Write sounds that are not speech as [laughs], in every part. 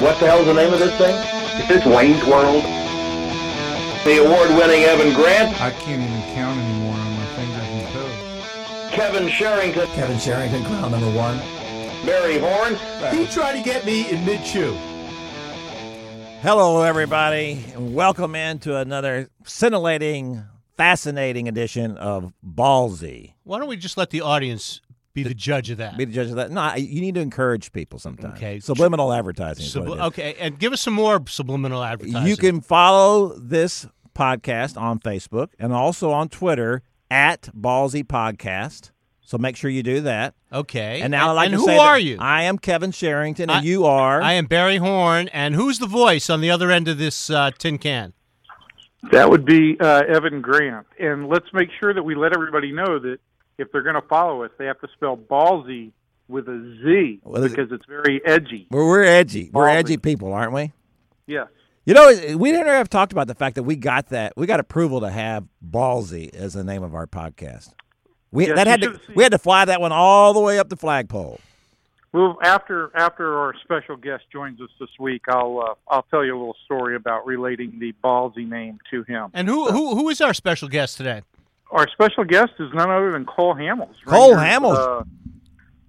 What the hell's the name of this thing? Is this Wayne's World? The award-winning Evan Grant, I can't even count anymore on my fingers and toes. Kevin Sherrington, Kevin Sherrington, crown number one. Barry Horn, He tried to get me in mid chew. Hello, everybody, and welcome into another scintillating, fascinating edition of Ballzy. Why don't we just let the audience be the judge of that? Be the judge of that. No, you need to encourage people sometimes. Okay. Subliminal advertising. is Sub- what okay, and give us some more subliminal advertising. You can follow this podcast on Facebook and also on Twitter at Ballzy Podcast. So make sure you do that. Okay. And now I'd like and to who say are you? I am Kevin Sherrington, and I- you are. I am Barry Horn, and who's the voice on the other end of this uh, tin can? That would be uh, Evan Grant. And let's make sure that we let everybody know that if they're going to follow us, they have to spell ballsy with a Z Well, because it's very edgy. we're, we're edgy. We're edgy people, aren't we? Yes. You know, we never have talked about the fact that we got that we got approval to have Ballzy as the name of our podcast. We Yes, that had to seen- we had to fly that one all the way up the flagpole. Well, after after our special guest joins us this week, I'll uh, I'll tell you a little story about relating the ballsy name to him. And who who who is our special guest today? Our special guest is none other than Cole Hamels. Cole Hamels. uh,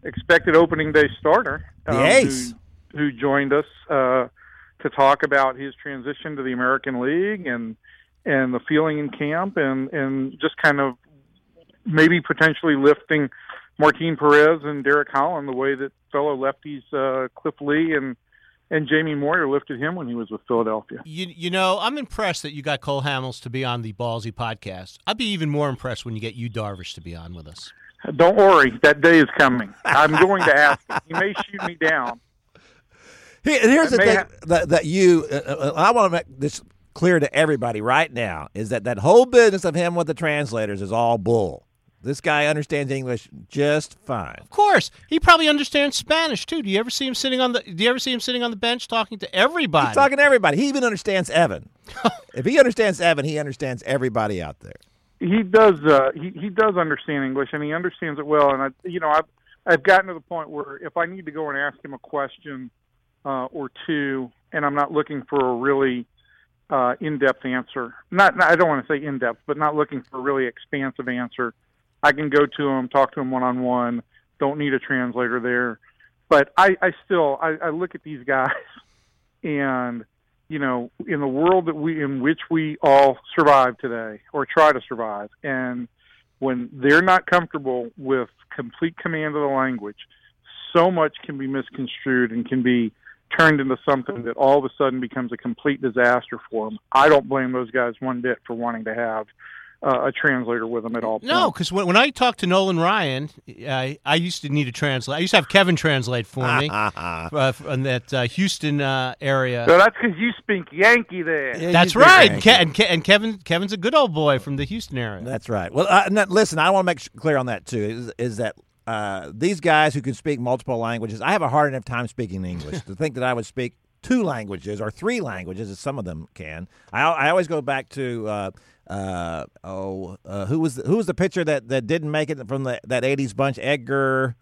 expected opening day starter. The um, ace. Who, who joined us uh, to talk about his transition to the American League and and the feeling in camp and and just kind of maybe potentially lifting Martin Perez and Derek Holland the way that fellow lefties uh, Cliff Lee and and Jamie Moyer lifted him when he was with Philadelphia. You you know, I'm impressed that you got Cole Hamels to be on the Ballzy podcast. I'd be even more impressed when you get Yu Darvish to be on with us. Don't worry, that day is coming. I'm going to ask him. He may shoot me down. Here- here's the That may thing ha- that, that you uh, uh, I want to make this clear to everybody right now is that that whole business of him with the translators is all bull. This guy understands English just fine. Of course, he probably understands Spanish too. Do you ever see him sitting on the? Do you ever see him sitting on the bench talking to everybody? He's talking to everybody. He even understands Evan. [laughs] if he understands Evan, he understands everybody out there. he does uh he he does understand english and he understands it well and i you know i've i've gotten to the point where if i need to go and ask him a question uh or two and i'm not looking for a really uh in-depth answer not, not i don't want to say in-depth but not looking for a really expansive answer i can go to him talk to him one-on-one don't need a translator there but i i still i i look at these guys [laughs] and you know, in the world that we in which we all survive today or try to survive, and when they're not comfortable with complete command of the language, so much can be misconstrued and can be turned into something that all of a sudden becomes a complete disaster for them. I don't blame those guys one bit for wanting to have uh, a translator with them at all. No, because when, when I talked to Nolan Ryan, I, I used to need a translate. I used to have Kevin translate for me [laughs] uh, in that uh, Houston uh, area. So that's because you speak Yankee there. Yeah, That's right. Frank. Ke- and, Ke- and Kevin Kevin's a good old boy from the Houston area. That's right. Well, uh, no, listen, I want to make sh- clear on that too. Is, is that uh, these guys who can speak multiple languages? I have a hard enough time speaking English. [laughs] to think that I would speak two languages or three languages, as some of them can. I, I always go back to. Uh, oh, uh, who was the, who was the pitcher that, that didn't make it from the, that '80s bunch? Edgar.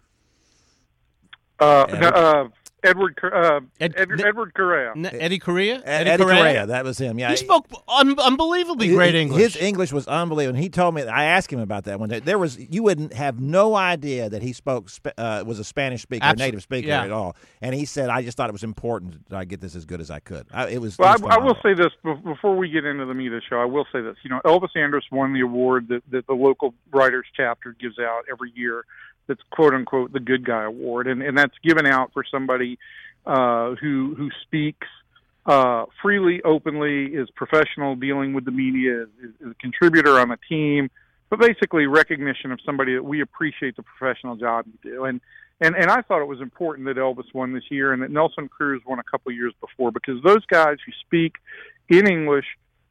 Uh, no, uh, Edward Cor- uh, Ed- Edward, Th- Edward Correa. N- Eddie Correa? Ed- Eddie Correa. That was him. Yeah, He spoke un- unbelievably great English. His English was unbelievable. And he told me, I asked him about that one day. There was, you wouldn't have no idea that he spoke, Sp- uh, was a Spanish speaker, a Abso- native speaker yeah. at all. And he said, I just thought it was important that I get this as good as I could. I, it was. Well, it was I, I will say this before we get into the meat of the show. I will say this. You know, Elvis Andrus won the award that, that the local writers chapter gives out every year. That's quote unquote the good guy award, and and that's given out for somebody uh, who who speaks uh, freely, openly, is professional, dealing with the media, is, is a contributor on the team, but basically recognition of somebody that we appreciate the professional job you do. And and and I thought it was important that Elvis won this year and that Nelson Cruz won a couple years before because those guys who speak in English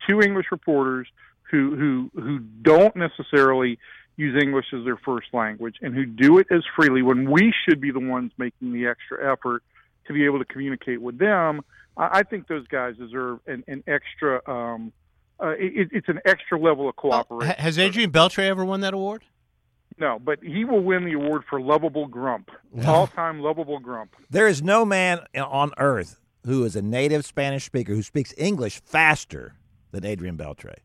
to English reporters who who who don't necessarily use English as their first language and who do it as freely when we should be the ones making the extra effort to be able to communicate with them. I, I think those guys deserve an, an extra. Um, uh, it, it's an extra level of cooperation. Ha- Has Adrian Beltre ever won that award? No, but he will win the award for lovable grump, all-time lovable grump. There is no man on earth who is a native Spanish speaker who speaks English faster than Adrian Beltre.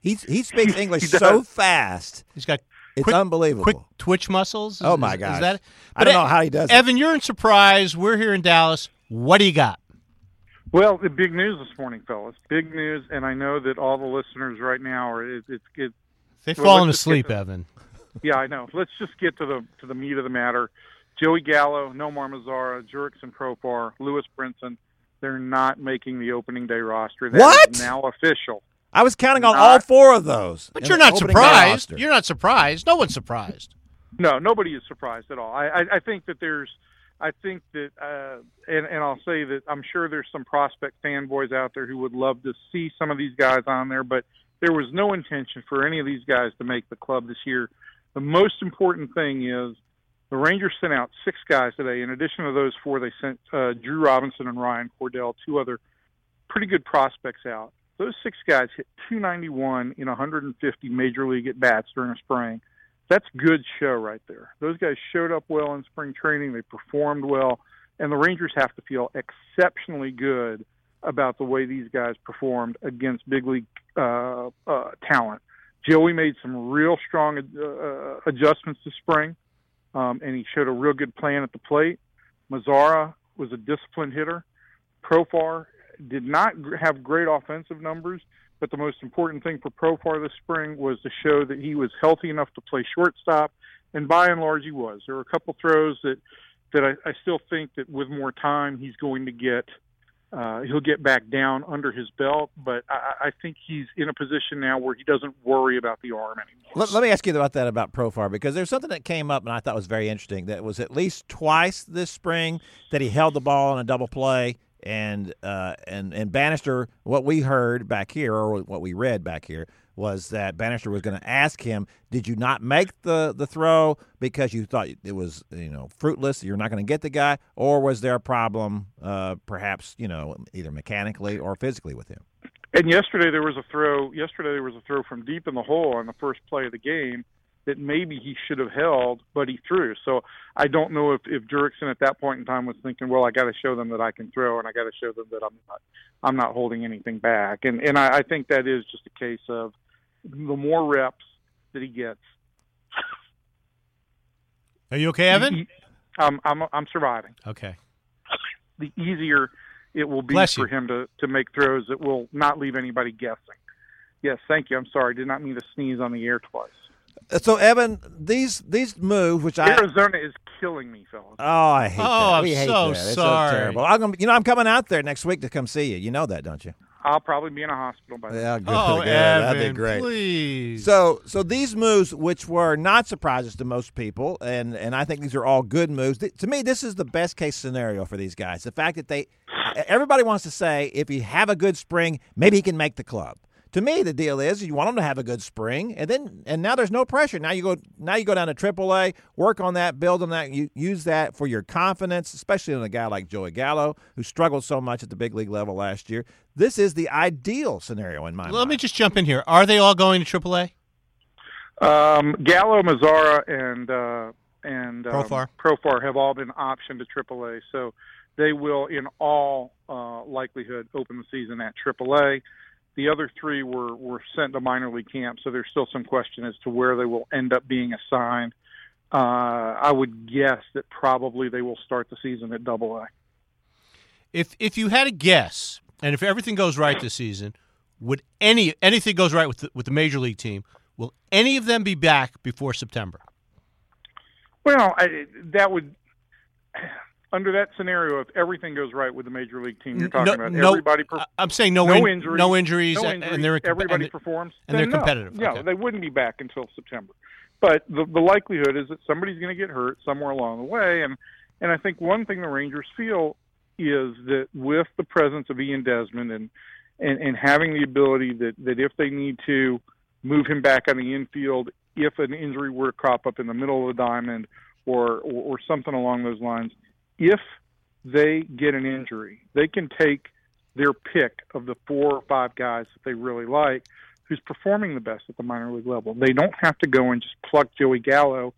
He he speaks [laughs] English He so fast, He's got it's quick, unbelievable. quick twitch muscles. Oh, is- Oh, my is- gosh. Is that? I don't But, know how he does it. Evan, you're in surprise. We're here in Dallas. What do you got? Well, the big news this morning, fellas. Big news, and I know that all the listeners right now are. It, it's it, They've Well, fallen let's just get asleep, to- Evan. yeah, I know. Let's just get to the to the meat of the matter. Joey Gallo, Nomar Mazara, Jurickson Profar, Lewis Brinson. They're not making the opening day roster. That is What? now official. I was counting on Not- all four of those. But you're not surprised. You're not surprised. No one's surprised. No, nobody is surprised at all. I, I, I think that there's, I think that, uh, and, and I'll say that I'm sure there's some prospect fanboys out there who would love to see some of these guys on there, but there was no intention for any of these guys to make the club this year. The most important thing is the Rangers sent out six guys today. In addition to those four, they sent uh, Drew Robinson and Ryan Cordell, two other pretty good prospects out. Those six guys hit 291 in 150 major league at bats during spring that's good show right there. Those guys showed up well in spring training. They performed well, and the Rangers have to feel exceptionally good about the way these guys performed against big league uh, uh, talent. Joey made some real strong uh, adjustments this spring, um, and he showed a real good plan at the plate. Mazara was a disciplined hitter. Profar did not have great offensive numbers, but the most important thing for Profar this spring was to show that he was healthy enough to play shortstop, and by and large he was. There were a couple throws that that I, I still think that with more time he's going to get uh, he'll get back down under his belt, but I, I think he's in a position now where he doesn't worry about the arm anymore. Let, let me ask you about that about Profar because there's something that came up and I thought was very interesting. That was at least twice this spring that he held the ball in a double play, and uh, and and Banister. What we heard back here, or what we read back here, was that Banister was going to ask him, "Did you not make the the throw because you thought it was you know fruitless? You're not going to get the guy, or was there a problem, uh, perhaps you know either mechanically or physically with him?" And yesterday there was a throw. Yesterday there was a throw from deep in the hole on the first play of the game that maybe he should have held, but he threw. So I don't know if if Jurickson at that point in time was thinking, well, I got to show them that I can throw, and I got to show them that I'm not I'm not holding anything back. And and I, I think that is just a case of the more reps that he gets. Are you okay, Evan? he- I'm I'm I'm surviving. Okay. The easier it will be for him to to make throws that will not leave anybody guessing. Yes, thank you. I'm sorry. Did not mean to sneeze on the air twice. So Evan, these these moves, which I Arizona is killing me, fellas. Oh, I hate Oh, that. I'm We hate so that. It's sorry. so terrible. I'm gonna, you know, I'm coming out there next week to come see you. You know that, don't you? I'll probably be in a hospital by then. Yeah, good. Oh, good. Evan, That'd be great. please. So, so these moves, which were not surprises to most people, and and I think these are all good moves. Th- to me, this is the best case scenario for these guys. The fact that they, everybody wants to say, if you have a good spring, maybe he can make the club. To me, the deal is you want them to have a good spring, and then and now there's no pressure. Now you go now you go down to AAA, work on that, build on that, you use that for your confidence, especially in a guy like Joey Gallo who struggled so much at the big league level last year. This is the ideal scenario in my Let mind. Let me just jump in here. Are they all going to AAA? Um, Gallo, Mazara, and uh, and um, Profar. Profar have all been optioned to AAA, so they will, in all uh, likelihood, open the season at AAA. The other three were were sent to minor league camp, so there's still some question as to where they will end up being assigned. Uh, I would guess that probably they will start the season at Double A. If if you had a guess, and if everything goes right this season, would any anything goes right with the, with the major league team? Will any of them be back before September? Well, I, that would under that scenario, if everything goes right with the major league team, you're talking No- about no- everybody. Per- I'm saying no, no in- injuries, no injuries, no and- injuries, and they're everybody and, performs, and they're competitive. Yeah, Okay. they wouldn't be back until September. But the, the likelihood is that somebody's going to get hurt somewhere along the way, and and I think one thing the Rangers feel is that with the presence of Ian Desmond and and, and having the ability that that if they need to move him back on the infield, if an injury were to crop up in the middle of the diamond or or, or something along those lines, if they get an injury, they can take their pick of the four or five guys that they really like who's performing the best at the minor league level. They don't have to go and just pluck Joey Gallo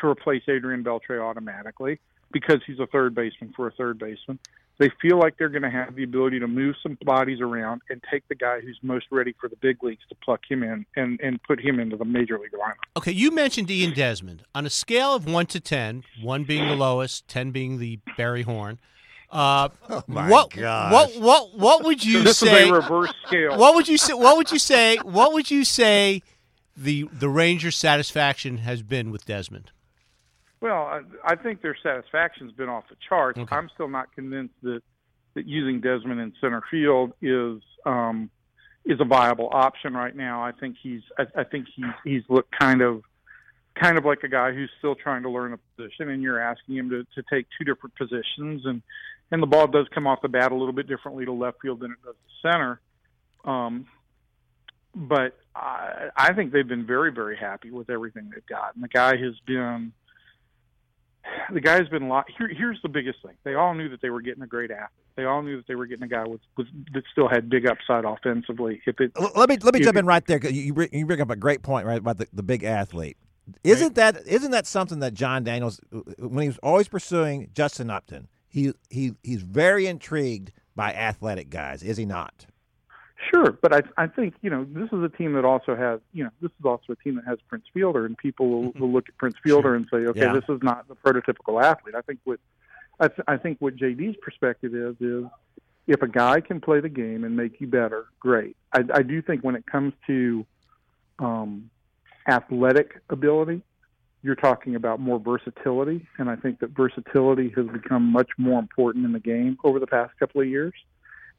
to replace Adrian Beltre automatically because he's a third baseman for a third baseman. They feel like they're going to have the ability to move some bodies around and take the guy who's most ready for the big leagues to pluck him in and, and put him into the major league lineup. Okay, you mentioned Ian Desmond. On a scale of 1 to 10, 1 being the lowest, 10 being the Barry Horn, uh, [laughs] Oh, my what, gosh. what what what would you this say is a reverse scale. What would you say what would you say what would you say the the Rangers satisfaction has been with Desmond? Well, I, I think their satisfaction's been off the charts. Okay. I'm still not convinced that that using Desmond in center field is um, is a viable option right now. I think he's I, I think he's he's looked kind of kind of like a guy who's still trying to learn a position, and you're asking him to, to take two different positions, and and the ball does come off the bat a little bit differently to left field than it does to center. Um, but I, I think they've been very, very happy with everything they've got. And the guy has been, the guy has been. locked. Here, here's the biggest thing: they all knew that they were getting a great athlete. They all knew that they were getting a guy with, with that still had big upside offensively. If it, Let me let me jump in right there. 'cause You you you bring up a great point right about the, the big athlete. Isn't that isn't that something that Jon Daniels uh, uh, when he was always pursuing Justin Upton? He he he's very intrigued by athletic guys, is he not? Sure, but I I think you know this is a team that also has you know this is also a team that has Prince Fielder, and people will, will look at Prince Fielder and say, okay, Yeah. this is not the prototypical athlete. I think what I, th- I think what JD's perspective is is if a guy can play the game and make you better, great. I, I do think when it comes to um, athletic ability, you're talking about more versatility, and I think that versatility has become much more important in the game over the past couple of years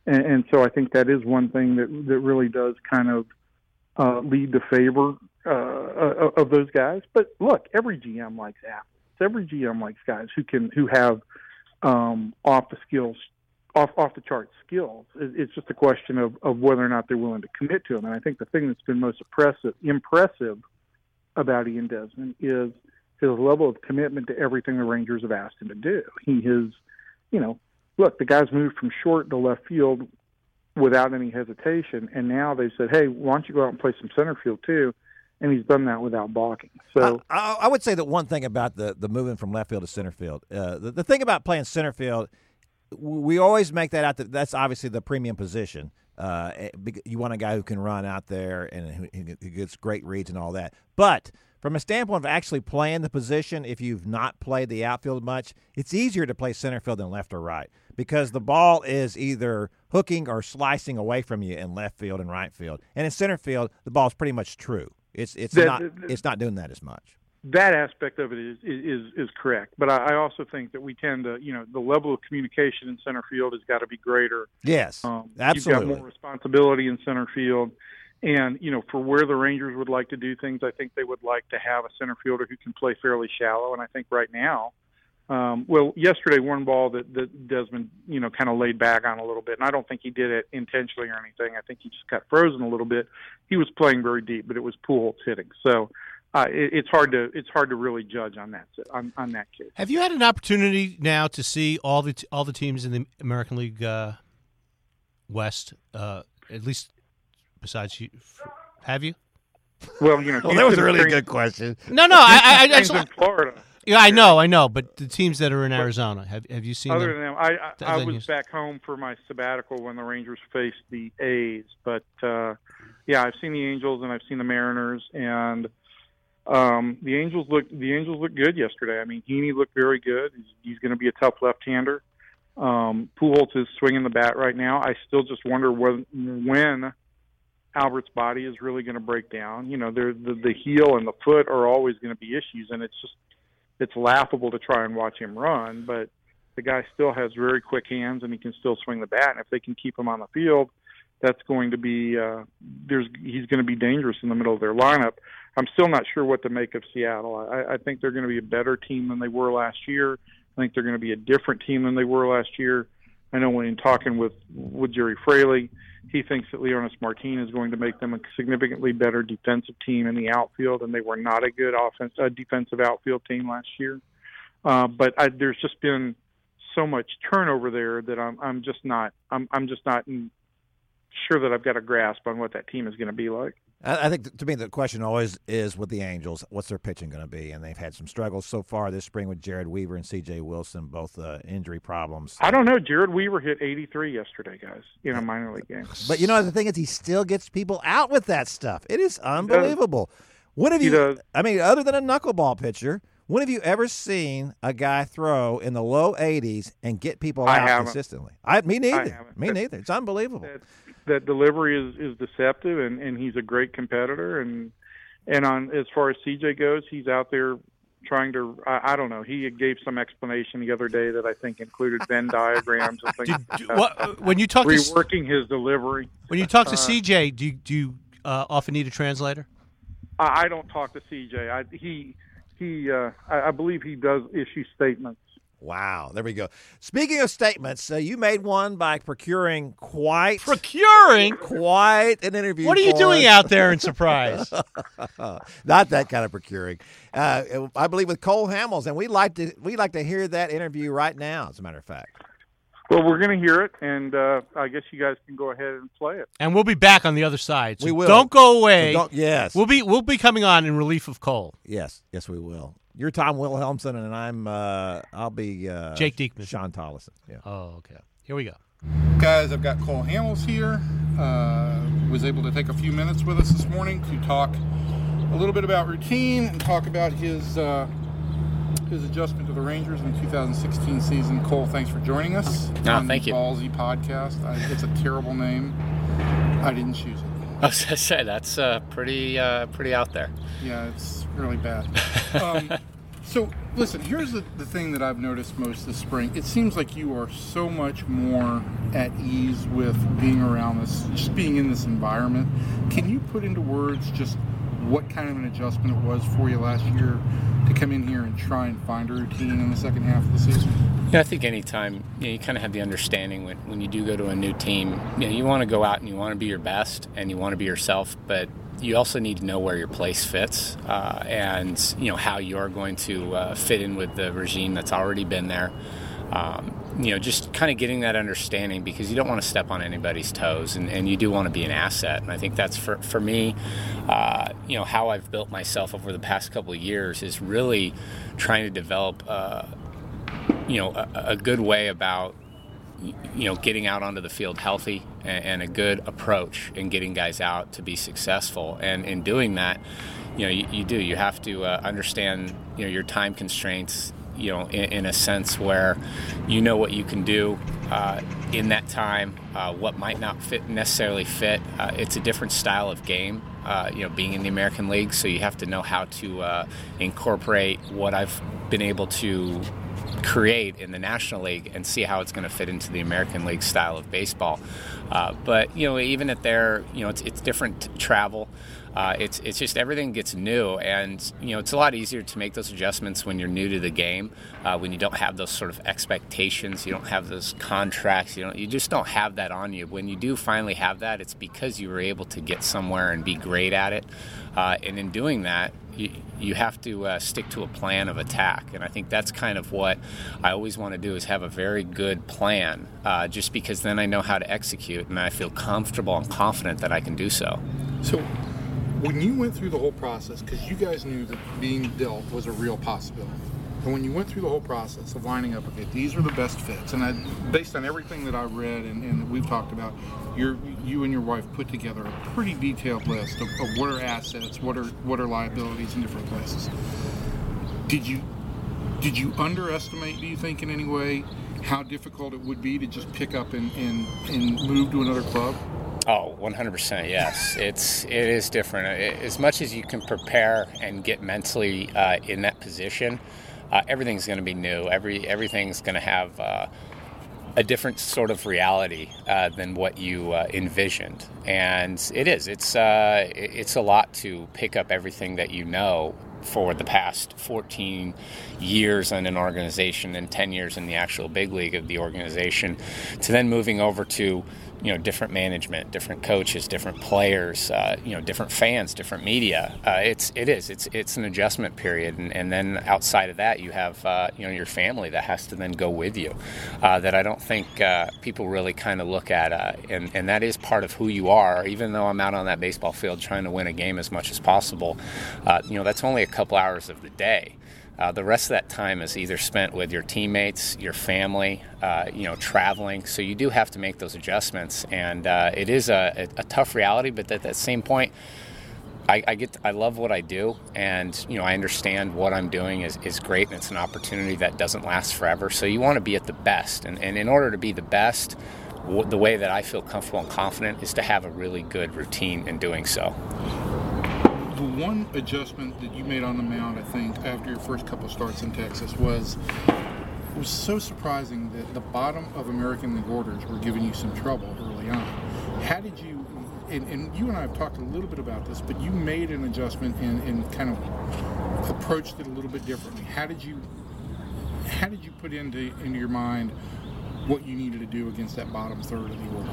and, and so I think that is one thing that that really does kind of uh, lead to favor uh, uh, of those guys. But look, every GM likes athletes. Every GM likes guys who can who have um, off the skills, off off the chart skills. It's just a question of of whether or not they're willing to commit to them. And I think the thing that's been most impressive impressive about Ian Desmond is his level of commitment to everything the Rangers have asked him to do. He has, you know, look, the guy's moved from short to left field without any hesitation, and now they said, "Hey, why don't you go out and play some center field too?" And he's done that without balking. So I, I, would say that one thing about the the moving from left field to center field, uh, the, the thing about playing center field, we always make that out that that's obviously the premium position. Uh, eh, you want a guy who can run out there and who who gets great reads and all that. But from a standpoint of actually playing the position, if you've not played the outfield much, it's easier to play center field than left or right because the ball is either hooking or slicing away from you in left field and right field. And in center field, the ball's pretty much true. It's it's The- not the- it's not doing that as much. that aspect of it is is is correct. But I, I also think that we tend to, you know, the level of communication in center field has got to be greater. Yes, Um, absolutely. You've got more responsibility in center field. And, you know, for where the Rangers would like to do things, I think they would like to have a center fielder who can play fairly shallow. And I think right now, um, well, yesterday, one ball that, that Desmond, you know, kind of laid back on a little bit. And I don't think he did it intentionally or anything. I think he just got frozen a little bit. He was playing very deep, but it was Pujols hitting. So uh, it, it's hard to it's hard to really judge on that on, on that case. Have you had an opportunity now to see all the all the teams in the American League uh, West? Uh, at least besides you, have you? Well, you know, Well, that was a really good question. No, no. I, I, I, trains just, in Florida. Yeah, I know, I know. But the teams that are in Arizona, have have you seen Other them? than them, I I, I was back home for my sabbatical when the Rangers faced the A's, but uh, yeah, I've seen the Angels and I've seen the Mariners, and um, the Angels look the Angels look good yesterday. I mean, Heaney looked very good. He's, he's going to be a tough left-hander. Um, Pujols is swinging the bat right now. I still just wonder when when Albert's body is really going to break down. You know, there the the heel and the foot are always going to be issues, and it's just it's laughable to try and watch him run, but the guy still has very quick hands and he can still swing the bat. And if they can keep him on the field, that's going to be uh, there's he's going to be dangerous in the middle of their lineup. I'm still not sure what to make of Seattle. I, I think they're going to be a better team than they were last year. I think they're going to be a different team than they were last year. I know when in talking with with Gerry Fraley, he thinks that Leonys Martin is going to make them a significantly better defensive team in the outfield, and they were not a good offense, uh, defensive outfield team last year. Uh, but I, there's just been so much turnover there that I'm I'm just not I'm I'm just not sure that I've got a grasp on what that team is going to be like. I, I think to me the question always is with the Angels, what's their pitching going to be? And they've had some struggles so far this spring with Jered Weaver and C.J. Wilson, both uh, injury problems. I don't know. Jered Weaver hit 83 yesterday, guys, in a minor league game. [laughs] But you know the thing is, he still gets people out with that stuff. It is unbelievable. When have He you? does. I mean, other than a knuckleball pitcher, when have you ever seen a guy throw in the low 80s and get people I out haven't. consistently? I me neither. haven't. Me neither. It's unbelievable. That, that delivery is is deceptive, and and he's a great competitor. And and on as far as CJ goes, he's out there trying to. I, I don't know. He gave some explanation the other day that I think included Venn [laughs] diagrams and things. Do, that. what, when you talk to reworking his delivery. when you talk to uh, CJ, do you, do you uh, often need a translator? I, I don't talk to CJ. I, he he. Uh, I, I believe he does issue statements. Wow. There we go. Speaking of statements, uh, you made one by procuring quite Procuring. quite an interview. What are you for doing us. out [laughs] there in surprise? [laughs] Not that kind of procuring. Uh, I believe with Cole Hamels, and we like to we like to hear that interview right now. As a matter of fact. Well, we're going to hear it, and uh, I guess you guys can go ahead and play it. and we'll be back on the other side. So We will. Don't go away. So don't- yes. We'll be we'll be coming on in relief of Cole. Yes, yes, we will. You're Tom Wilhelmsen, and I'm uh, I'll be uh, Jake Diekman. Shawn Tolleson. Yeah. Oh, okay. Here we go. Guys, I've got Cole Hamels here. Uh, was able to take a few minutes with us this morning to talk a little bit about routine and talk about his uh, his adjustment to the Rangers in the 2016 season. Cole, thanks for joining us. No, on thank the you. Ballzy podcast. I, it's a terrible name. I didn't choose it. [laughs] I was gonna say that's uh, pretty uh, pretty out there. Yeah, it's really bad. [laughs] Um, so, listen, here's the, the thing that I've noticed most this spring. It seems like you are so much more at ease with being around this, just being in this environment. Can you put into words just what kind of an adjustment it was for you last year to come in here and try and find a routine in the second half of the season? Yeah, I think anytime you, know, you kind of have the understanding when, when you do go to a new team, you know, you want to go out and you want to be your best and you want to be yourself, but you also need to know where your place fits uh, and you know how you're going to uh, fit in with the regime that's already been there. Um, you know, just kind of getting that understanding because you don't want to step on anybody's toes and, and you do want to be an asset. And I think that's for, for me, uh, you know, how I've built myself over the past couple of years is really trying to develop, uh, you know, a, a good way about you know getting out onto the field healthy and, a good approach in getting guys out to be successful and in doing that you know you, you do you have to uh, understand you know your time constraints you know in, in a sense where you know what you can do uh, in that time uh, what might not fit necessarily fit. Uh, it's a different style of game uh, you know being in the American League so you have to know how to uh, incorporate what I've been able to create in the National League and see how it's going to fit into the American League style of baseball. Uh, but you know, even at there, you know, it's, it's different travel. Uh, it's it's just everything gets new, and you know, it's a lot easier to make those adjustments when you're new to the game, uh, when you don't have those sort of expectations, you don't have those contracts, you know, you just don't have that on you. When you do finally have that, it's because you were able to get somewhere and be great at it, uh, and in doing that, you, you have to uh, stick to a plan of attack. And i think that's kind of what i always want to do is have a very good plan uh, just because then i know how to execute and i feel comfortable and confident that i can do so. So, when you went through the whole process, because you guys knew that being dealt was a real possibility, and when you went through the whole process of lining up, okay, these are the best fits, and I, based on everything that I've read and, and we've talked about, you you and your wife put together a pretty detailed list of, of what are assets, what are what are liabilities in different places. Did you did you underestimate? Do you think in any way how difficult it would be to just pick up and, and, and move to another club? Oh, 100% yes. It's it is different. As much as you can prepare and get mentally uh, in that position, uh, everything's going to be new. Every everything's going to have uh, a different sort of reality uh, than what you uh, envisioned, and it is. It's uh, it's a lot to pick up everything that you know for the past 14 years in an organization and 10 years in the actual big league of the organization to then moving over to you know different management, different coaches, different players, uh, you know different fans, different media. Uh, it's it is it's it's an adjustment period, and, and then outside of that, you have uh, you know your family that has to then go with you. Uh, that I don't think uh, people really kind of look at, uh, and and that is part of who you are. Even though I'm out on that baseball field trying to win a game as much as possible, you know that's only a couple hours of the day. Uh, the rest of that time is either spent with your teammates, your family, uh, you know, traveling. So you do have to make those adjustments, and uh, it is a, a, tough reality. But at that same point, I, I, get I love what I do, and you know I understand what I'm doing is, is great, and it's an opportunity that doesn't last forever. So you want to be at the best, and, and in order to be the best, w- the way that I feel comfortable and confident is to have a really good routine in doing so the one adjustment that you made on the mound, I think, after your first couple starts in Texas was was so surprising that the bottom of American League orders were giving you some trouble early on. How did you? And, and you and I have talked a little bit about this, but you made an adjustment and, and kind of approached it a little bit differently. How did you? How did you put into into your mind what you needed to do against that bottom third of the order?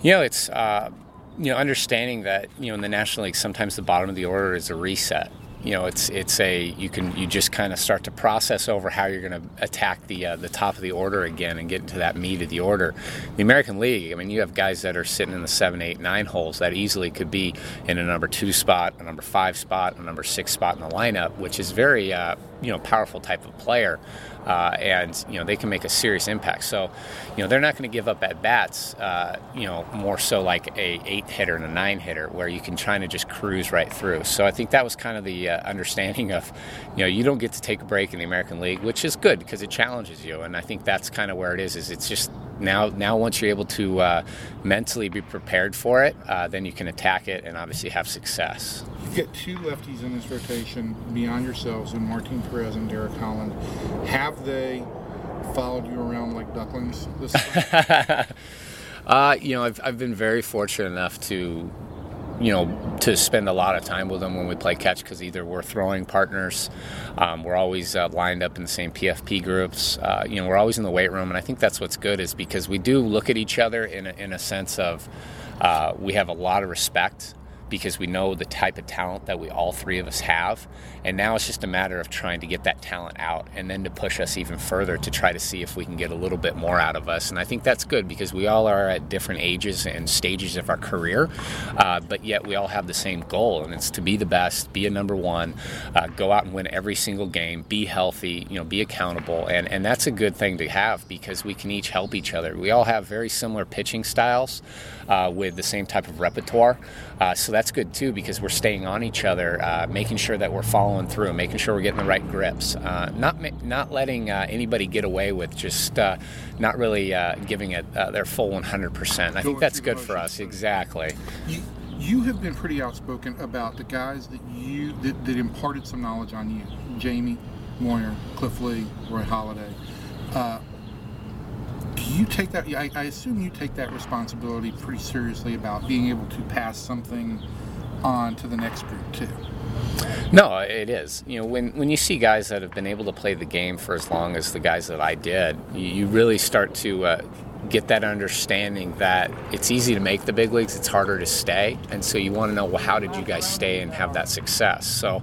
You know, it's. Uh you know, understanding that you know in the National League sometimes the bottom of the order is a reset. You know, it's it's a you can you just kind of start to process over how you're going to attack the uh, the top of the order again and get into that meat of the order. The American League, I mean, you have guys that are sitting in the seven, eight, nine holes that easily could be in a number two spot, a number five spot, a number six spot in the lineup, which is very uh, you know powerful type of player uh, and you know they can make a serious impact. So, you know they're not going to give up at bats. Uh, you know more so like a eight hitter and a nine hitter where you can try to just cruise right through. So I think that was kind of the uh, understanding of, you know, you don't get to take a break in the American League, which is good because it challenges you, and I think that's kind of where it is. Is it's just now now once you're able to uh, mentally be prepared for it, uh, then you can attack it and obviously have success. You've got two lefties in this rotation beyond yourselves, and Martin Perez and Derek Holland. Have they followed you around like ducklings this [laughs] uh, you know, I've, I've been very fortunate enough to you know, to spend a lot of time with them when we play catch because either we're throwing partners, um, we're always uh, lined up in the same PFP groups. Uh, you know, we're always in the weight room, and I think that's what's good is because we do look at each other in a, in a sense of uh, we have a lot of respect because we know the type of talent that we all three of us have. And now it's just a matter of trying to get that talent out and then to push us even further to try to see if we can get a little bit more out of us. And I think that's good because we all are at different ages and stages of our career, uh, but yet we all have the same goal, and it's to be the best, be a number one, uh, go out and win every single game, be healthy, you know, be accountable. And, and that's a good thing to have because we can each help each other. We all have very similar pitching styles uh, with the same type of repertoire. Uh, so that's good too because we're staying on each other, uh, making sure that we're following through, making sure we're getting the right grips, uh, not not letting uh, anybody get away with just uh, not really uh, giving it their full 100%. I think that's good for us. Exactly. You, you have been pretty outspoken about the guys that you that, that imparted some knowledge on you, Jamie Moyer, Cliff Lee, Roy Halladay do you take that? I, I, assume you take that responsibility pretty seriously about being able to pass something on to the next group too. No, it is. You know, when when you see guys that have been able to play the game for as long as the guys that I did, you, you really start to. Uh, get that understanding that it's easy to make the big leagues, it's harder to stay. And so you want to know, well, how did you guys stay and have that success? So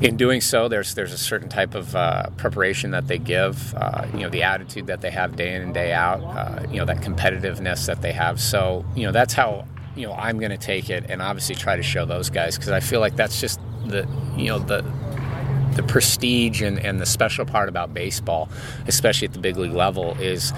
in doing so, there's there's a certain type of uh, preparation that they give. Uh, you know, the attitude that they have day in and day out. Uh, you know, that competitiveness that they have. So, you know, that's how you know I'm going to take it, and obviously try to show those guys because I feel like that's just the you know the the prestige and, and the special part about baseball, especially at the big league level, is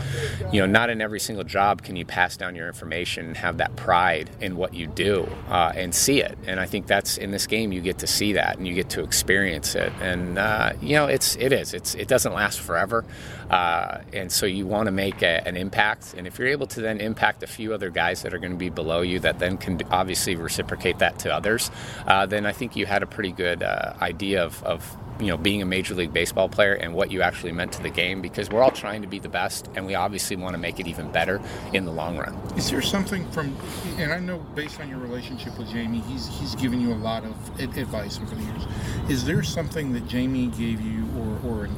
you know not in every single job can you pass down your information and have that pride in what you do uh, and see it. And I think that's in this game you get to see that and you get to experience it. And uh, you know it's it is it's it doesn't last forever, uh, and so you want to make a, an impact. And if you're able to then impact a few other guys that are going to be below you that then can obviously reciprocate that to others, uh, then I think you had a pretty good uh, idea of, of you know being a major league baseball player and what you actually meant to the game because we're all trying to be the best and we obviously want to make it even better in the long run. Is there something from and I know based on your relationship with Jamie he's he's given you a lot of advice over the years. Is there something that Jamie gave you or or an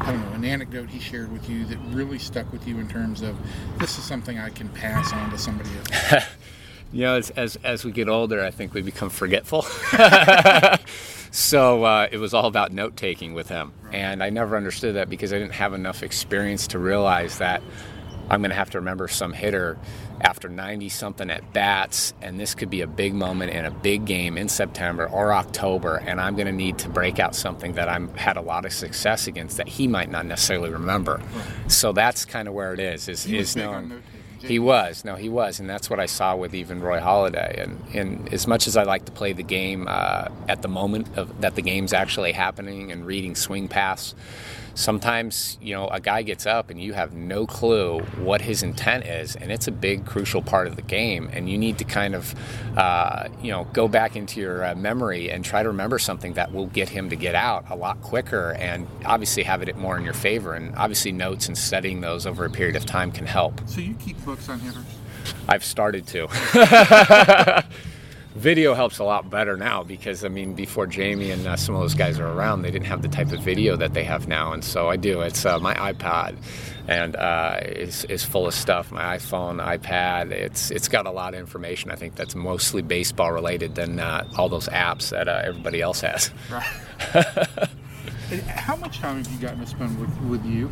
I don't know, an anecdote he shared with you that really stuck with you in terms of this is something I can pass on to somebody else? [laughs] You know, as, as, as we get older, I think we become forgetful. [laughs] [laughs] so uh, it was all about note taking with him. And I never understood that because I didn't have enough experience to realize that I'm going to have to remember some hitter after 90 something at bats, and this could be a big moment in a big game in September or October, and I'm going to need to break out something that I'm had a lot of success against that he might not necessarily remember. So that's kind of where it is. Is, He is knowing-. He was. No, he was, and that's what I saw with even Roy Halladay. And, and as much as I like to play the game uh, at the moment of that the game's actually happening and reading swing paths, sometimes you know a guy gets up and you have no clue what his intent is, and it's a big crucial part of the game. And you need to kind of uh, you know go back into your uh, memory and try to remember something that will get him to get out a lot quicker, and obviously have it more in your favor. And obviously notes and studying those over a period of time can help. So you keep books on hitters? I've started to. [laughs] video helps a lot better now because I mean, before Jamie and uh, some of those guys are around, they didn't have the type of video that they have now, and so I do. It's uh, my iPad, and uh, is is full of stuff. My iPhone, iPad. It's it's got a lot of information. I think that's mostly baseball related than uh, all those apps that uh, everybody else has. [laughs] And How much time have you gotten to spend with, with you,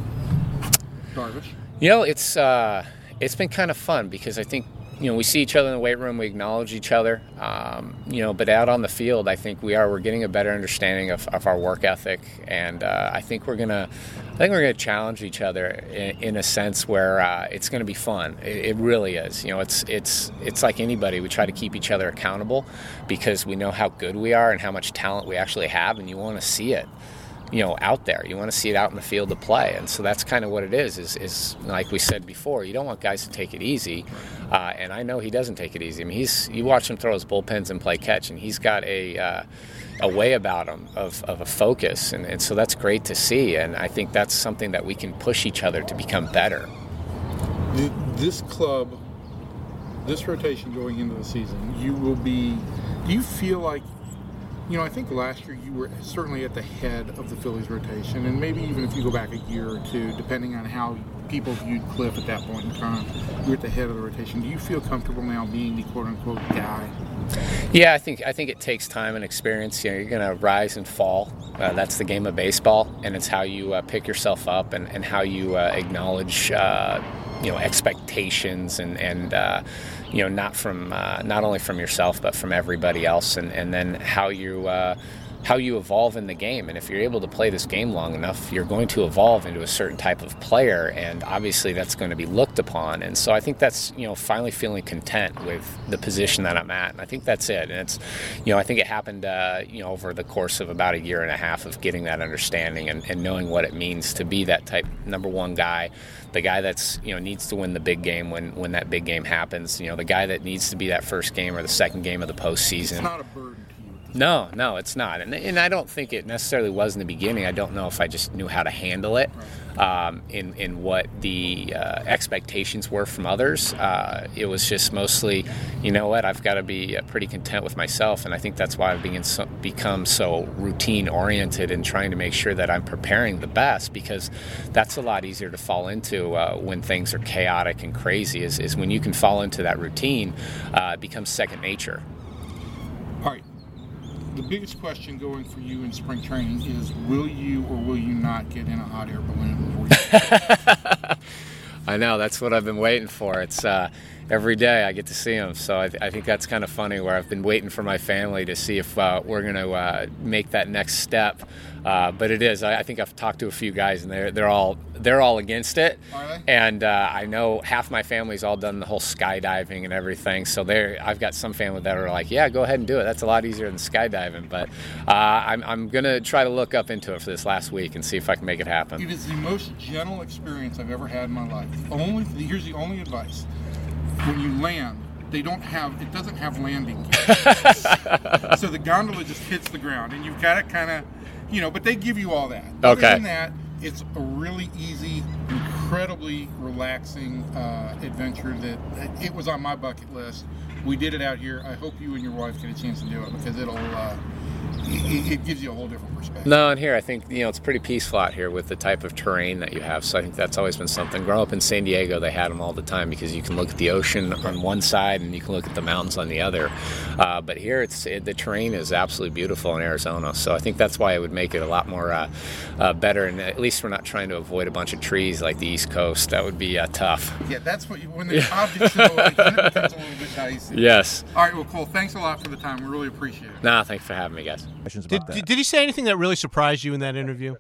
Darvish? You know, it's uh, it's been kind of fun because I think you know we see each other in the weight room, we acknowledge each other. Um, you know, but out on the field, I think we are we're getting a better understanding of, of our work ethic, and uh, I think we're gonna I think we're gonna challenge each other in, in a sense where uh, it's gonna be fun. It, it really is. You know, it's it's it's like anybody. We try to keep each other accountable because we know how good we are and how much talent we actually have, and you want to see it you know out there. You want to see it out in the field to play. And so that's kind of what it is is, is like we said before you don't want guys to take it easy. Uh, and i know he doesn't take it easy. I mean he's you watch him throw his bullpens and play catch and he's got a uh, a way about him of, of a focus. And, and so that's great to see. And i think that's something that we can push each other to become better. This club, this rotation going into the season, you will be. Do you feel like, you know, I think last year you were certainly at the head of the Phillies rotation, and maybe even if you go back a year or two, depending on how people viewed Cliff at that point in time, you were at the head of the rotation. Do you feel comfortable now being the quote unquote guy? Yeah, I think I think it takes time and experience. You know, you're going to rise and fall. Uh, that's the game of baseball, and it's how you uh, pick yourself up and, and how you uh, acknowledge, uh, you know, expectations and and uh, you know not from uh, not only from yourself but from everybody else, and and then how you. How you evolve in the game. And if you're able to play this game long enough, you're going to evolve into a certain type of player, and obviously that's going to be looked upon. And so I think that's you know finally feeling content with the position that I'm at, and I think that's it. And it's you know I think it happened uh, you know over the course of about a year and a half of getting that understanding and, and knowing what it means to be that type number one guy, the guy that's you know needs to win the big game when when that big game happens. You know the guy that needs to be that first game or the second game of the postseason. It's not a burden. No, no, it's not, and and I don't think it necessarily was in the beginning. I don't know if I just knew how to handle it, um, in in what the uh, expectations were from others. Uh, it was just mostly, you know what, I've got to be uh, pretty content with myself, and I think that's why I've so, become so routine oriented and trying to make sure that I'm preparing the best because that's a lot easier to fall into uh, when things are chaotic and crazy. Is is when you can fall into that routine, uh, it becomes second nature. The biggest question going for you in spring training is will you or will you not get in a hot air balloon before you [laughs] I know that's what I've been waiting for. It's uh, every day I get to see them, so I, I think that's kind of funny. Where I've been waiting for my family to see if uh, we're going to uh, make that next step. Uh, but it is. I, I think I've talked to a few guys, and they're they're all they're all against it. Are they? And uh, I know half my family's all done the whole skydiving and everything. So they I've got some family that are like, yeah, go ahead and do it. That's a lot easier than skydiving. But uh, I'm I'm gonna try to look up into it for this last week and see if I can make it happen. It is the most gentle experience I've ever had in my life. Only here's the only advice: when you land, they don't have it doesn't have landing [laughs] gear, so the gondola just hits the ground, and you've got to kind of, you know. But they give you all that. Other Okay. than that, it's a really easy, incredibly relaxing uh, adventure that it was on my bucket list we did it out here. I hope you and your wife get a chance to do it because it'll uh, it, it gives you a whole different perspective. No, and here I think you know it's pretty peaceful out here with the type of terrain that you have. So I think that's always been something. Growing up in San Diego, they had them all the time because you can look at the ocean on one side and you can look at the mountains on the other. Uh, but here, it's it, the terrain is absolutely beautiful in Arizona. So I think that's why it would make it a lot more uh, uh, better. And at least we're not trying to avoid a bunch of trees like the East Coast. That would be uh, tough. Yeah, that's what you, when there's objects in the way, then it becomes a little bit [laughs] dicey. Yes. All right, well, Cole, thanks a lot for the time. We really appreciate it. Nah, thanks for having me, guys. Questions Did, about that? did, did he say anything that really surprised you in that interview?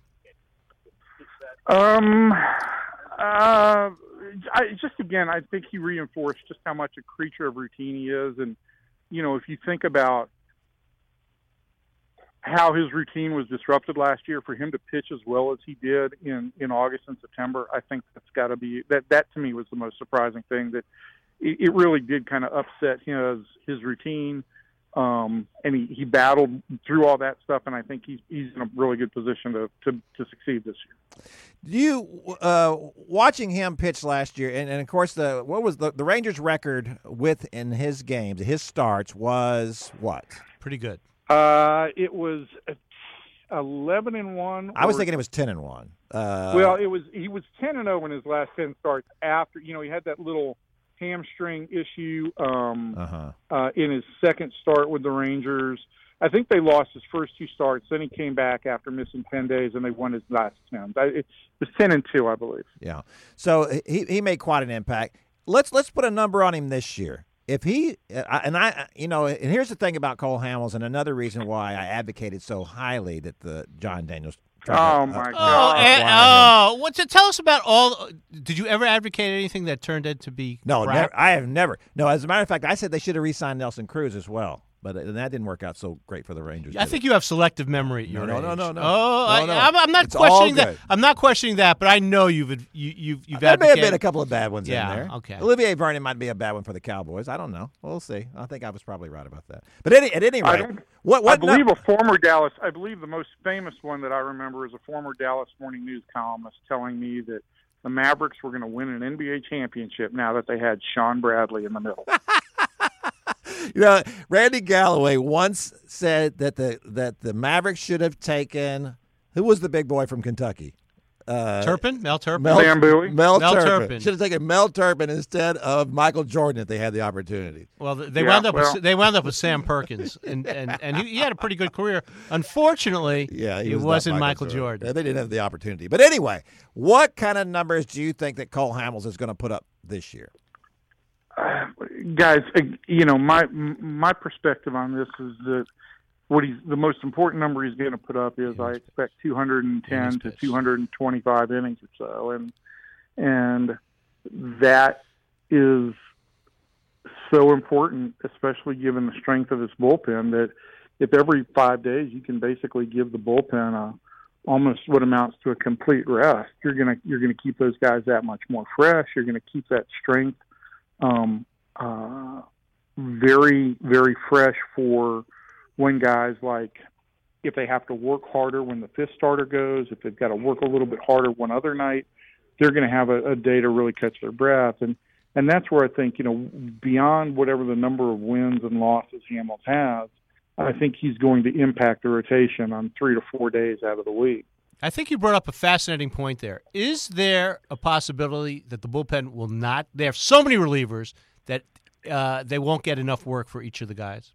Um, uh, I, just again, I think he reinforced just how much a creature of routine he is, and you know, if you think about how his routine was disrupted last year, for him to pitch as well as he did in in August and September, I think that's got to be that. That to me was the most surprising thing that it, it really did kind of upset his his routine. Um, and he, he battled through all that stuff, and I think he's he's in a really good position to, to, to succeed this year. you uh, watching him pitch last year, and, and of course the what was the, the Rangers' record with in his games, his starts was what? Pretty good. Uh, it was eleven and one. I was thinking it was ten and one. Uh, well, it was he was ten and zero in his last ten starts. After you know he had that little hamstring issue um, uh-huh. uh, in his second start with the Rangers. I think they lost his first two starts. Then he came back after missing ten days, and they won his last ten. It was ten and two, I believe. Yeah. So he he made quite an impact. Let's let's put a number on him this year. If he and I, you know, and here's the thing about Cole Hamels, and another reason why I advocated so highly that the Jon Daniels. Oh, my Oh, God. acquire him. oh, what? To tell us about all. Did you ever advocate anything that turned out to be No, crap? never, I have never. No, as a matter of fact, I said they should have re-signed Nelson Cruz as well, but uh, that didn't work out so great for the Rangers. I did it? think you have selective memory at No, your no, age. no, no, no. Oh, No, I, no. I'm, I'm not It's questioning that. I'm not questioning that, but I know you've ad- you, you've you've There may have been a couple of bad ones Yeah, in there. okay. Olivier Vernon might be a bad one for the Cowboys. I don't know. We'll see. I think I was probably right about that. But any, at any rate, don't- what what I believe nu- a former Dallas. I believe the most famous one that I remember is a former Dallas Morning News columnist telling me that the Mavericks were going to win an NBA championship now that they had Shawn Bradley in the middle. [laughs] [laughs] you know, Randy Galloway once said that the that the Mavericks should have taken who was the big boy from Kentucky? Uh, Turpin, Mel Turpin. Mel, Sam Bowie? Mel, Mel Turpin. Turpin. Should have taken Mel Turpin instead of Michael Jordan if they had the opportunity. Well, they Yeah, wound up. well- with, they wound up with Sam Perkins, and and, and he, he had a pretty good career. Unfortunately, [laughs] Yeah, he it was wasn't not Michael Jordan. Yeah, They didn't have the opportunity. But anyway, what kind of numbers do you think that Cole Hamels is going to put up this year? Guys, you know my my perspective on this is that what he's the most important number he's going to put up is I expect 210 to 225 innings or so, and and that is so important, especially given the strength of his bullpen. That if every five days you can basically give the bullpen a almost what amounts to a complete rest, you're gonna you're gonna keep those guys that much more fresh. You're gonna keep that strength um, uh, very, very fresh for when guys like if they have to work harder when the fifth starter goes, if they've got to work a little bit harder one other night, they're going to have a, a day to really catch their breath. And and that's where I think you know beyond whatever the number of wins and losses Hamels has, I think he's going to impact the rotation on three to four days out of the week. I think you brought up a fascinating point there. Is there a possibility that the bullpen will not? They have so many relievers that uh, they won't get enough work for each of the guys.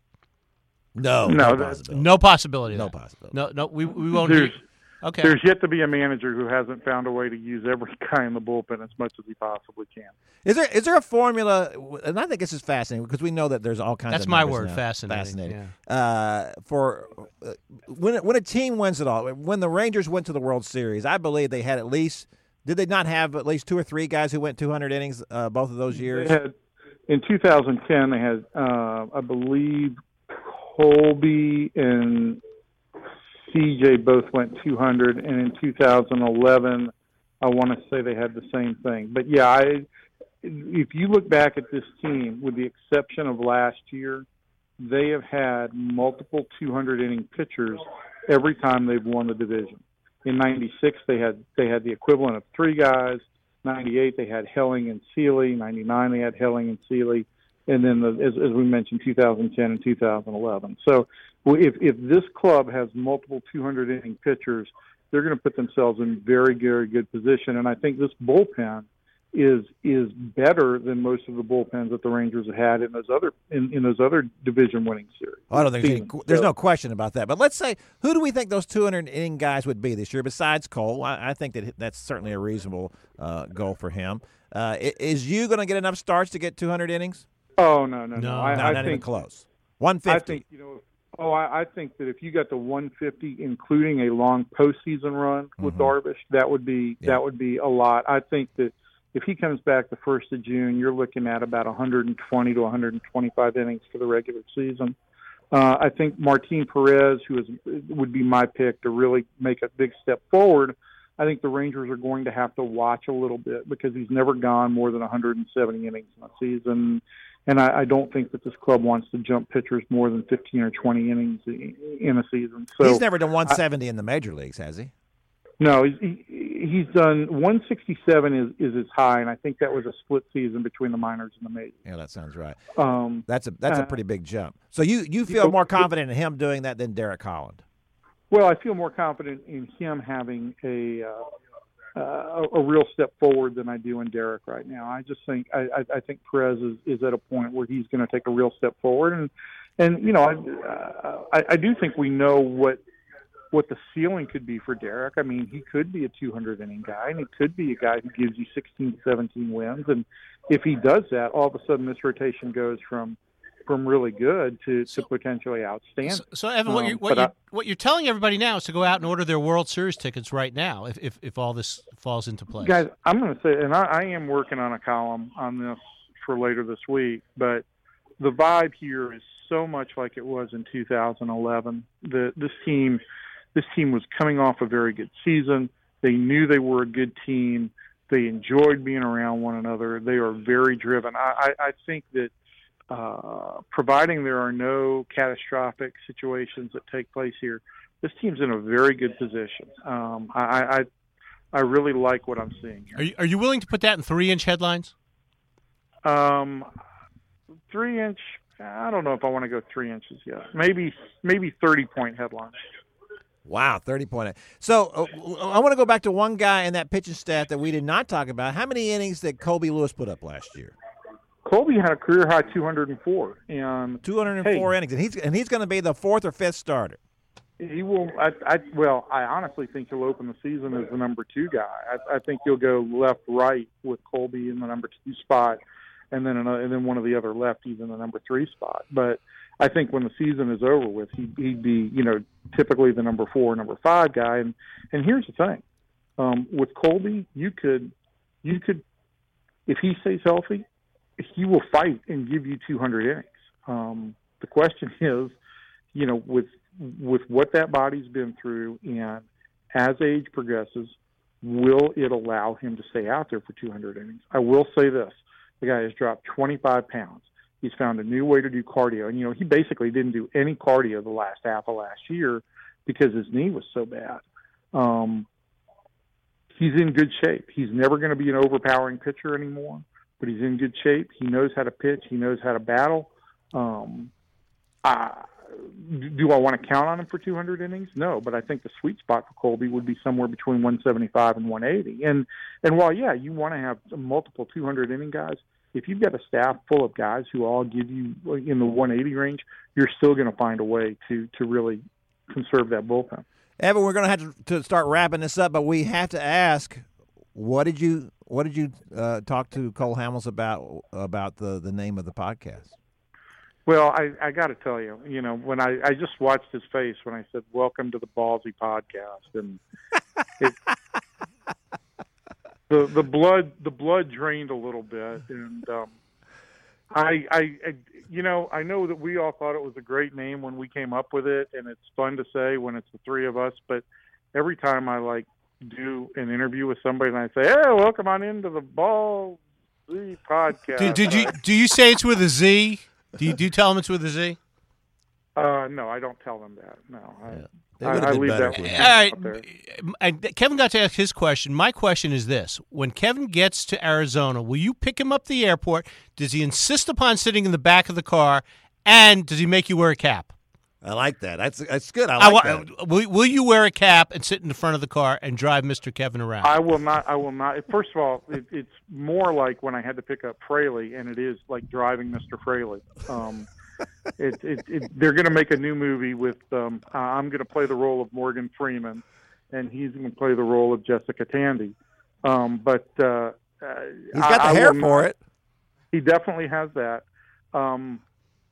No, No, no possibility. No possibility. No possibility. No, no, we we won't. There's- do- okay. There's yet to be a manager who hasn't found a way to use every [laughs] guy in the bullpen as much as he possibly can. Is there is there a formula? And I think this is fascinating because we know that there's all kinds. That's of my word, now. fascinating, Fascinating. Uh, for uh, when when a team wins it all. When the Rangers went to the World Series, I believe they had at least. Did they not have at least two or three guys who went 200 innings uh, both of those years? Had in 2010 they had uh, I believe Colby and CJ both went 200, and in 2011 I want to say they had the same thing. But yeah, I if you look back at this team, with the exception of last year, they have had multiple 200 inning pitchers every time they've won the division. In '96, they had they had the equivalent of three guys. '98, they had Helling and Sele. '99, they had Helling and Sele. And then the, as, as we mentioned, 2010 and 2011. So if if this club has multiple 200 inning pitchers, they're going to put themselves in very very good position. And I think this bullpen is is better than most of the bullpens that the Rangers have had in those other in, in those other division winning series. I don't think there's, any, there's So- no question about that. But let's say, who do we think those 200 inning guys would be this year besides Cole? I, I think that that's certainly a reasonable uh, goal for him. Uh, is you going to get enough starts to get 200 innings? Oh no no no! No, I, no, I not even think close. I 150. think you know. Oh, I, I think that if you got the 150, including a long postseason run with Mhm. Darvish, that would be Yeah. that would be a lot. I think that if he comes back the first of June, you're looking at about 120 to 125 innings for the regular season. Uh, I think Martin Perez, who is would be my pick to really make a big step forward. I think the Rangers are going to have to watch a little bit because he's never gone more than 170 innings in a season, and I, I don't think that this club wants to jump pitchers more than 15 or 20 innings in a season. So He's never done 170 in the major leagues, has he? no, he's, he, he's done 167 is is his high, and I think that was a split season between the minors and the majors. Yeah, that sounds right. Um, That's a that's a Uh, pretty big jump. So you you feel know, more confident in him doing that than Derek Holland? Well, I feel more confident in him having a uh, uh, a real step forward than I do in Derek right now. I just think I, I, I think Perez is, is at a point where he's going to take a real step forward, and and you know I, uh, I I do think we know what what the ceiling could be for Derek. I mean, he could be a 200 inning guy, and he could be a guy who gives you 16, 17 wins. And if he does that, all of a sudden this rotation goes from from really good to, So- to potentially outstanding. So, so Evan, what Um, you're what you're, I- what you're telling everybody now is to go out and order their World Series tickets right now, if if, if all this falls into place. Guys, I'm going to say, and I, I am working on a column on this for later this week, but the vibe here is so much like it was in 2011. The, this team, this team was coming off a very good season. They knew they were a good team. They enjoyed being around one another. They are very driven. I, I, I think that uh, providing there are no catastrophic situations that take place here, this team's in a very good position. Um, I, I, I really like what I'm seeing here. Are you, are you willing to put that in three inch headlines? Um, three inch. I don't know if I want to go three inches yet. Maybe maybe thirty point headline. Wow, 30 point. So uh, I want to go back to one guy in that pitching stat that we did not talk about. How many innings did Colby Lewis put up last year? Colby had a career high 204, and 204 Hey. innings, and he's and he's going to be the fourth or fifth starter. he will. I, I well, I honestly think he'll open the season as the number two guy. I, I think he'll go left right with Colby in the number two spot, and then another, and then one of the other lefties in the number three spot. But I think when the season is over with, he, he'd be you know typically the number four, number five guy. And and here's the thing, um, with Colby, you could you could if he stays healthy, he will fight and give you 200 innings. Um, the question [laughs] is, you know, with with what that body's been through, and as age progresses, will it allow him to stay out there for 200 innings? I will say this: the guy has dropped 25 pounds. He's found a new way to do cardio, and you know, he basically didn't do any cardio the last half of last year because his knee was so bad. Um, he's in good shape. He's never going to be an overpowering pitcher anymore, but he's in good shape. He knows how to pitch. He knows how to battle. Um, I, do I want to count on him for 200 innings? No, but I think the sweet spot for Colby would be somewhere between 175 and 180. And and while yeah, you want to have multiple 200 inning guys, if you've got a staff full of guys who all give you in the 180 range, you're still going to find a way to to really conserve that bullpen. Evan, we're going to have to, to start wrapping this up, but we have to ask, what did you what did you uh, talk to Cole Hamels about about the the name of the podcast? Well, I, I got to tell you, you know, when I, I just watched his face when I said "Welcome to the Ballzy Podcast," and [laughs] it, the the blood the blood drained a little bit, and um, I, I I you know I know that we all thought it was a great name when we came up with it, and it's fun to say when it's the three of us. But every time I like do an interview with somebody and I say, "Hey, welcome on into the Ball Z Podcast," Do, did you do you say it's with a Z? Do you do you tell them it's with a Z? Uh, no, I don't tell them that. No, I, It I, would've I been leave better that with All right. out there. And Kevin got to ask his question. My question is this: When Kevin gets to Arizona, will you pick him up at the airport? Does he insist upon sitting in the back of the car? And does he make you wear a cap? I like that. That's that's good. I I like wa- that. will, will you wear a cap and sit in the front of the car and drive Mr. Kevin around? I will not. I will not. First of all, it, it's more like when I had to pick up Fraley, and it is like driving Mr. Fraley. Um, [laughs] it, it, it, they're going to make a new movie with. Um, uh, I'm going to play the role of Morgan Freeman, and he's going to play the role of Jessica Tandy. Um, but uh, uh, He's got I- the I hair will for it. He definitely has that. Um,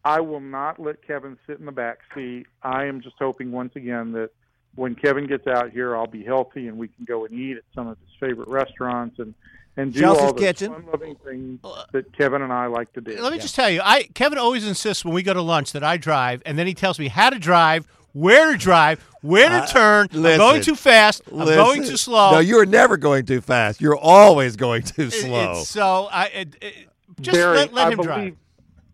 I will not let Kevin sit in the back seat. I am just hoping once again that when Kevin gets out here, I'll be healthy and we can go and eat at some of his favorite restaurants and and do Chelsea's all the Kitchen. fun-loving things that Kevin and I like to do. Let me just tell you, I Kevin always insists when we go to lunch that I drive, and then he tells me how to drive, where to drive, where to Uh, turn. I'm going too fast. I'm going too slow. No, you're never going too fast. You're always going too slow. it's- so I it, it, just Barry, let, let I him believe, drive.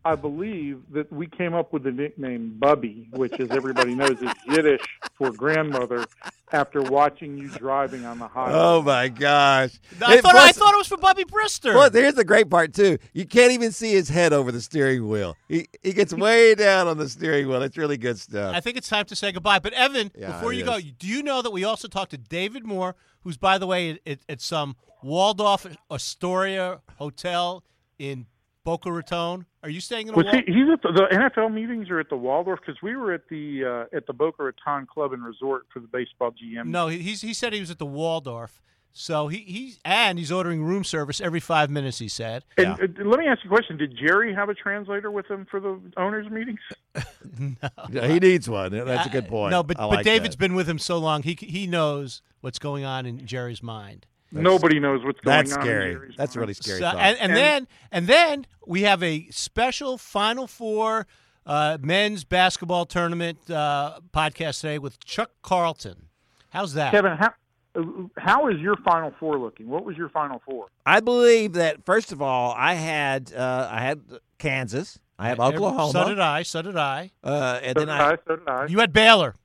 I believe that we came up with the nickname Bubby, which, as everybody knows, is Yiddish for grandmother. After watching you driving on the highway. oh my gosh! I And thought I thought it was for Bubby Brister. Well, here's the great part too. You can't even see his head over the steering wheel. He he gets way down on the steering wheel. It's really good stuff. I think it's time to say goodbye. But Evan, Yeah, before it you go, do you know that we also talked to David Moore, who's by the way at, at, at some Waldorf Astoria hotel in Boca Raton? Are you staying in a Was Wal- he? He's at the, the NFL meetings are at the Waldorf? Because we were at the uh, at the Boca Raton Club and Resort for the baseball GM. No, he- he's he said he was at the Waldorf. So he he's and he's ordering room service every five minutes. He said. And uh, let me ask you a question: Did Jerry have a translator with him for the owners' meetings? [laughs] Yeah, he needs one. That's a good point. No, but I but like David's that. been with him so long. He he knows what's going on in Jerry's mind. Nobody knows what's going That's on. in scary. That's really scary. So, and, and And- then and then we have a special Final Four uh, men's basketball tournament uh, podcast today with Chuck Carlton. How's that? Kevin, how uh, how is your Final Four looking? What was your Final Four? I believe that first of all, I had uh, I had Kansas. I have Oklahoma. So did I. So did I. Uh, and So then did I, I. So did I. You had Baylor.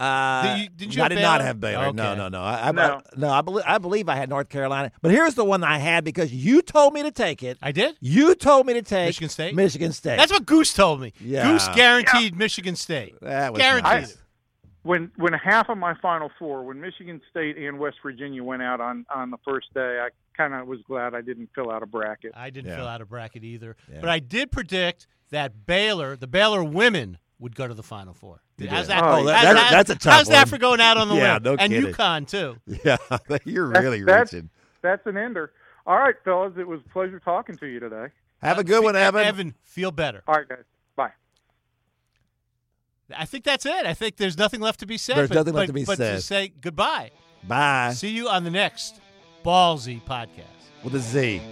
Uh, Did you- didn't you I have did not have Baylor. No, Okay. no, no. I, I, No. no. I believe I believe I had North Carolina. But here's the one I had because you told me to take it. I did. You told me to take Michigan State? Michigan State. That's what Goose told me. Yeah. Goose guaranteed Michigan State. that was guaranteed. nice. when when half of my Final Four, when Michigan State and West Virginia went out on on the first day, I kind of was glad I didn't fill out a bracket. I didn't Yeah. fill out a bracket either, Yeah. but I did predict that Baylor, the Baylor women, would go to the Final Four. You How's did. that? Oh, that- how's that- that's a tough How's that for going out on the Yeah, limb? no and kidding. UConn too. [laughs] Yeah, [laughs] you're really That's- reaching. That's an ender. All right, fellas, it was a pleasure talking to you today. Have a good one, Evan. Evan, feel better. All right, guys, bye. I think that's it. I think there's nothing left to be said. There's but, nothing left but- to be but said. to say goodbye. Bye See you on the next Ballzy podcast. with a Z.